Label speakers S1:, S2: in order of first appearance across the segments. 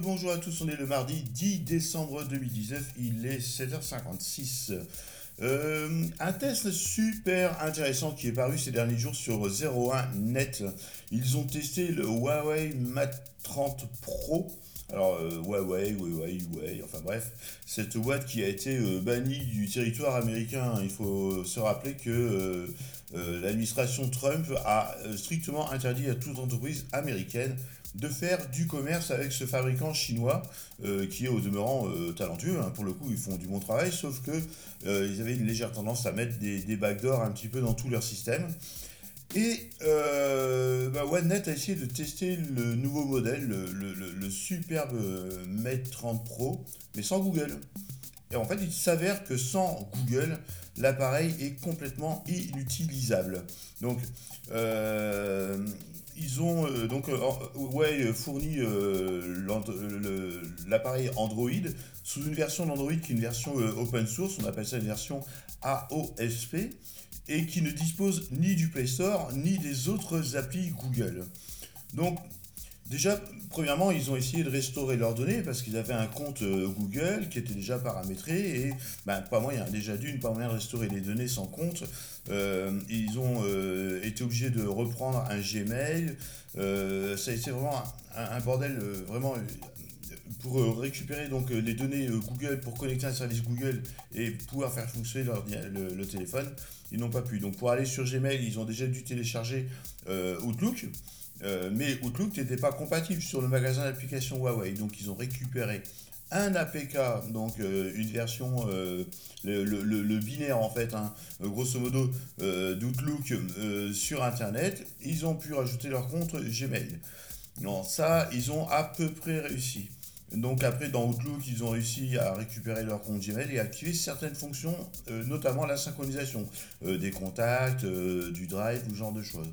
S1: bonjour à tous, on est le mardi 10 décembre 2019, il est 7h56. Euh, un test super intéressant qui est paru ces derniers jours sur 01net. Ils ont testé le Huawei Mate 30 Pro. Alors euh, Huawei, Huawei, Huawei, enfin bref, cette Watt qui a été euh, bannie du territoire américain. Il faut se rappeler que l'administration Trump a strictement interdit à toute entreprise américaine de faire du commerce avec ce fabricant chinois euh, qui est au demeurant euh, talentueux. Hein. Pour le coup, ils font du bon travail, sauf que euh, ils avaient une légère tendance à mettre des, des backdoors un petit peu dans tout leur système. Et bah, OneNet a essayé de tester le nouveau modèle, le, superbe Mate 30 Pro, mais sans Google. Et en fait, il s'avère que sans Google, l'appareil est complètement inutilisable. Donc, ils ont euh, donc euh, ouais, fourni euh, l'appareil Android sous une version d'Android qui est une version open source, on appelle ça une version AOSP, et qui ne dispose ni du Play Store ni des autres applis Google. Donc Déjà, premièrement, ils ont essayé de restaurer leurs données parce qu'ils avaient un compte Google qui était déjà paramétré et ben, pas moyen, déjà d'une, pas moyen de restaurer les données sans compte. ils ont été obligés de reprendre un Gmail. ça a été vraiment un, bordel, vraiment pour récupérer donc les données Google pour connecter un service Google et pouvoir faire fonctionner le, le, téléphone, ils n'ont pas pu. Donc pour aller sur Gmail, ils ont déjà dû télécharger Outlook. Euh, mais Outlook n'était pas compatible sur le magasin d'applications Huawei. Donc ils ont récupéré un APK, donc euh, une version, euh, le, binaire en fait, hein, grosso modo, d'Outlook sur Internet. Ils ont pu rajouter leur compte Gmail. Non, ça, ils ont à peu près réussi. Donc après, dans Outlook, ils ont réussi à récupérer leur compte Gmail et activer certaines fonctions, notamment la synchronisation des contacts, du drive ou ce genre de choses.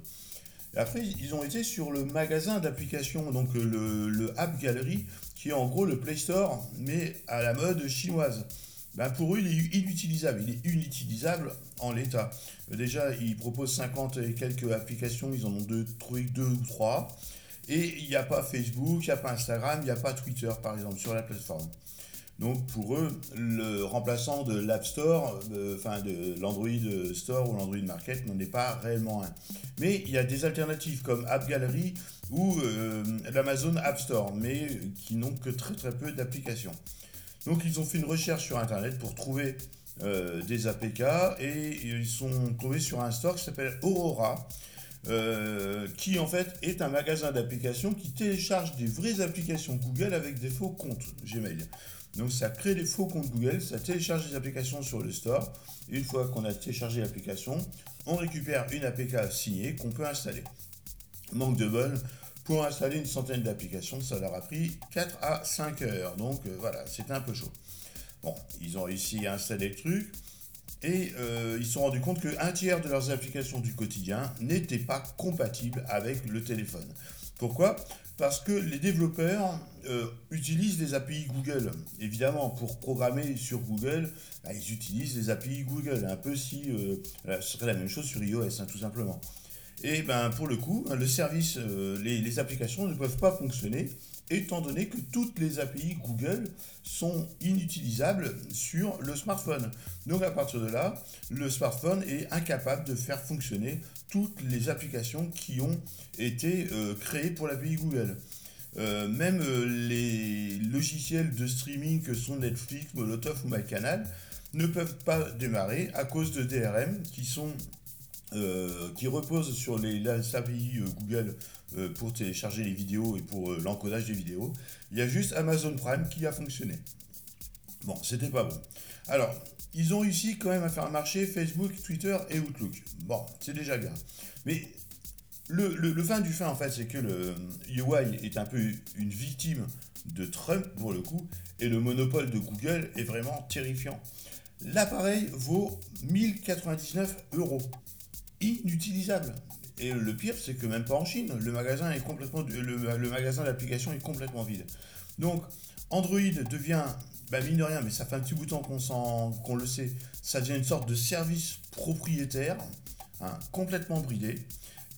S1: Après, ils ont été sur le magasin d'applications, donc le, le, App Gallery, qui est en gros le Play Store, mais à la mode chinoise. Ben pour eux, il est inutilisable. Il est inutilisable en l'état. Déjà, ils proposent 50 et quelques applications. Ils en ont deux, deux ou trois. Et il n'y a pas Facebook, il n'y a pas Instagram, il n'y a pas Twitter, par exemple, sur la plateforme. Donc pour eux, le remplaçant de l'App Store, enfin de, l'Android Store ou l'Android Market n'en est pas réellement un. Mais il y a des alternatives comme App Gallery ou euh, l'Amazon App Store, mais qui n'ont que très très peu d'applications. Donc ils ont fait une recherche sur Internet pour trouver euh, des APK et ils sont tombés sur un store qui s'appelle Aurora. Euh, qui en fait est un magasin d'applications qui télécharge des vraies applications Google avec des faux comptes Gmail. Donc ça crée des faux comptes Google, ça télécharge des applications sur le store. Une fois qu'on a téléchargé l'application, on récupère une APK signée qu'on peut installer. Manque de bol, pour installer une centaine d'applications, ça leur a pris 4 à 5 heures. Donc euh, voilà, c'était un peu chaud. Bon, ils ont réussi à installer le truc et euh, ils se sont rendus compte qu'un tiers de leurs applications du quotidien n'étaient pas compatibles avec le téléphone. Pourquoi? Parce que les développeurs euh, utilisent des API Google. Évidemment, pour programmer sur Google, bah, ils utilisent les API Google. Un peu si euh, ce serait la même chose sur iOS, hein, tout simplement. Et ben pour le coup, le service, les, applications ne peuvent pas fonctionner étant donné que toutes les API Google sont inutilisables sur le smartphone. Donc à partir de là, le smartphone est incapable de faire fonctionner toutes les applications qui ont été euh, créées pour l'API Google. Euh, même euh, les logiciels de streaming que sont Netflix, Molotov ou MyCanal ne peuvent pas démarrer à cause de DRM qui sont qui reposent sur les, API Google euh, pour télécharger les vidéos et pour euh, l'encodage des vidéos. Il y a juste Amazon Prime qui a fonctionné. Bon, c'était pas bon. Alors, ils ont réussi quand même à faire marcher Facebook, Twitter et Outlook. Bon, c'est déjà bien. Mais le, le, fin du fin, en fait, c'est que le UI est un peu une victime de Trump, pour le coup, et le monopole de Google est vraiment terrifiant. L'appareil vaut 1099 euros. Inutilisable. Et le pire, c'est que même pas en Chine, le magasin est complètement, le, magasin d'application est complètement vide. Donc, Android devient, bah mine de rien, mais ça fait un petit bout de temps qu'on, le sait, ça devient une sorte de service propriétaire, hein, complètement bridé.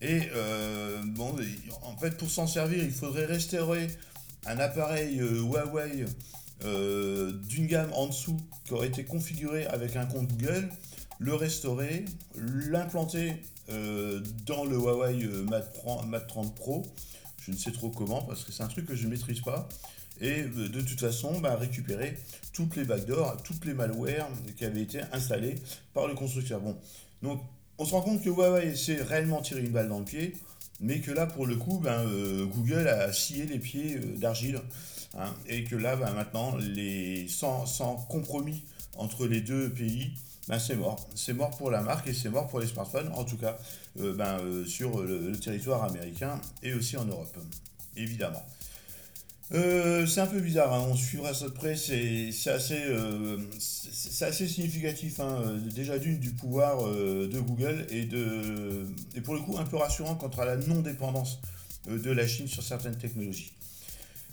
S1: Et euh, bon, en fait, pour s'en servir, il faudrait restaurer un appareil Huawei d'une gamme en dessous qui aurait été configuré avec un compte Google, le restaurer, l'implanter dans le Huawei Mate 30 Pro. Je ne sais trop comment parce que c'est un truc que je ne maîtrise pas et euh, de toute façon bah, récupérer toutes les backdoors, toutes les malwares qui avaient été installées par le constructeur. Bon, donc on se rend compte que Huawei s'est réellement tiré une balle dans le pied, mais que là pour le coup, ben, euh, Google a scié les pieds euh, d'argile, hein, et que là ben, maintenant, les, sans, compromis entre les deux pays, ben, c'est mort. C'est mort pour la marque et c'est mort pour les smartphones, en tout cas ben, sur le, territoire américain et aussi en Europe, évidemment. Euh, c'est un peu bizarre, hein. on suivra ça de près, c'est assez, euh, assez significatif, hein. déjà d'une du pouvoir euh, de Google et, de, et pour le coup un peu rassurant quant à la non-dépendance de la Chine sur certaines technologies.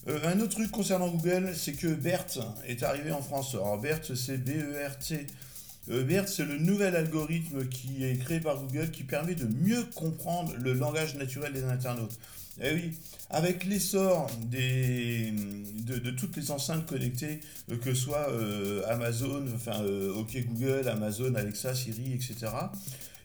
S1: un autre truc concernant Google, c'est que BERT est arrivé en France. Alors BERT, c'est B-E-R-T. BERT, c'est le nouvel algorithme qui est créé par Google qui permet de mieux comprendre le langage naturel des internautes. Eh oui, avec l'essor de, toutes les enceintes connectées, euh, que ce soit euh, Amazon, enfin euh, OK Google, Amazon, Alexa, Siri, etc.,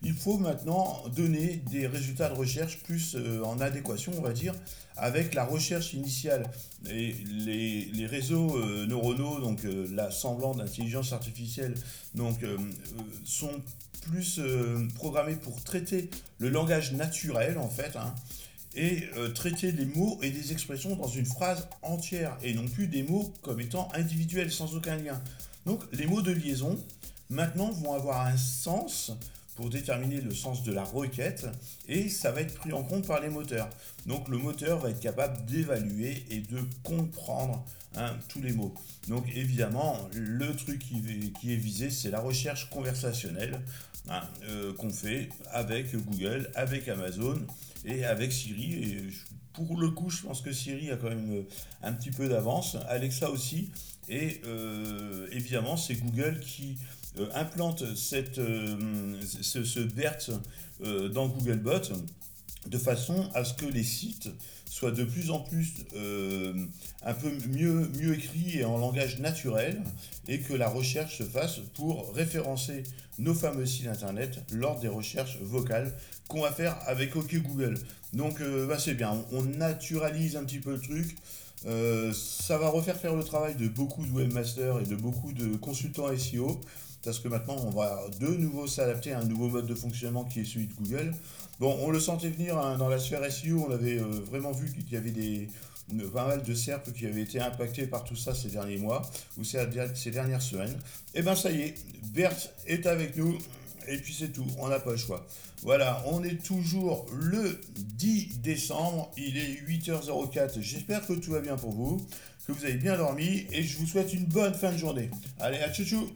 S1: il faut maintenant donner des résultats de recherche plus en adéquation, on va dire, avec la recherche initiale. Et les, réseaux neuronaux, donc l'assemblant d'intelligence artificielle, donc, sont plus programmés pour traiter le langage naturel, en fait. Hein, et euh, traiter des mots et des expressions dans une phrase entière et non plus des mots comme étant individuels sans aucun lien. Donc les mots de liaison maintenant vont avoir un sens pour déterminer le sens de la requête et ça va être pris en compte par les moteurs. Donc le moteur va être capable d'évaluer et de comprendre hein, tous les mots. Donc évidemment, le truc qui, est visé, c'est la recherche conversationnelle hein, euh, qu'on fait avec Google, avec Amazon et avec Siri. Pour le coup, je pense que Siri a quand même euh, un petit peu d'avance. Alexa aussi. Et euh, évidemment, c'est Google qui euh, implante cette, ce, BERT dans Googlebot de façon à ce que les sites soient de plus en plus un peu mieux, écrits et en langage naturel et que la recherche se fasse pour référencer nos fameux sites internet lors des recherches vocales qu'on va faire avec OK Google. Donc euh, bah, c'est bien, on, naturalise un petit peu le truc. Euh, ça va refaire faire le travail de beaucoup de webmasters et de beaucoup de consultants SEO, parce que maintenant on va de nouveau s'adapter à un nouveau mode de fonctionnement qui est celui de Google. Bon, on le sentait venir hein, dans la sphère SEO, on avait euh, vraiment vu qu'il y avait des, pas mal de SERP qui avaient été impactés par tout ça ces derniers mois ou ces, dernières semaines. Et eh bien ça y est, Bert est avec nous. Et puis c'est tout, on n'a pas le choix. Voilà, on est toujours le 10 décembre, il est 8h04. J'espère que tout va bien pour vous, que vous avez bien dormi et je vous souhaite une bonne fin de journée. Allez, à tchou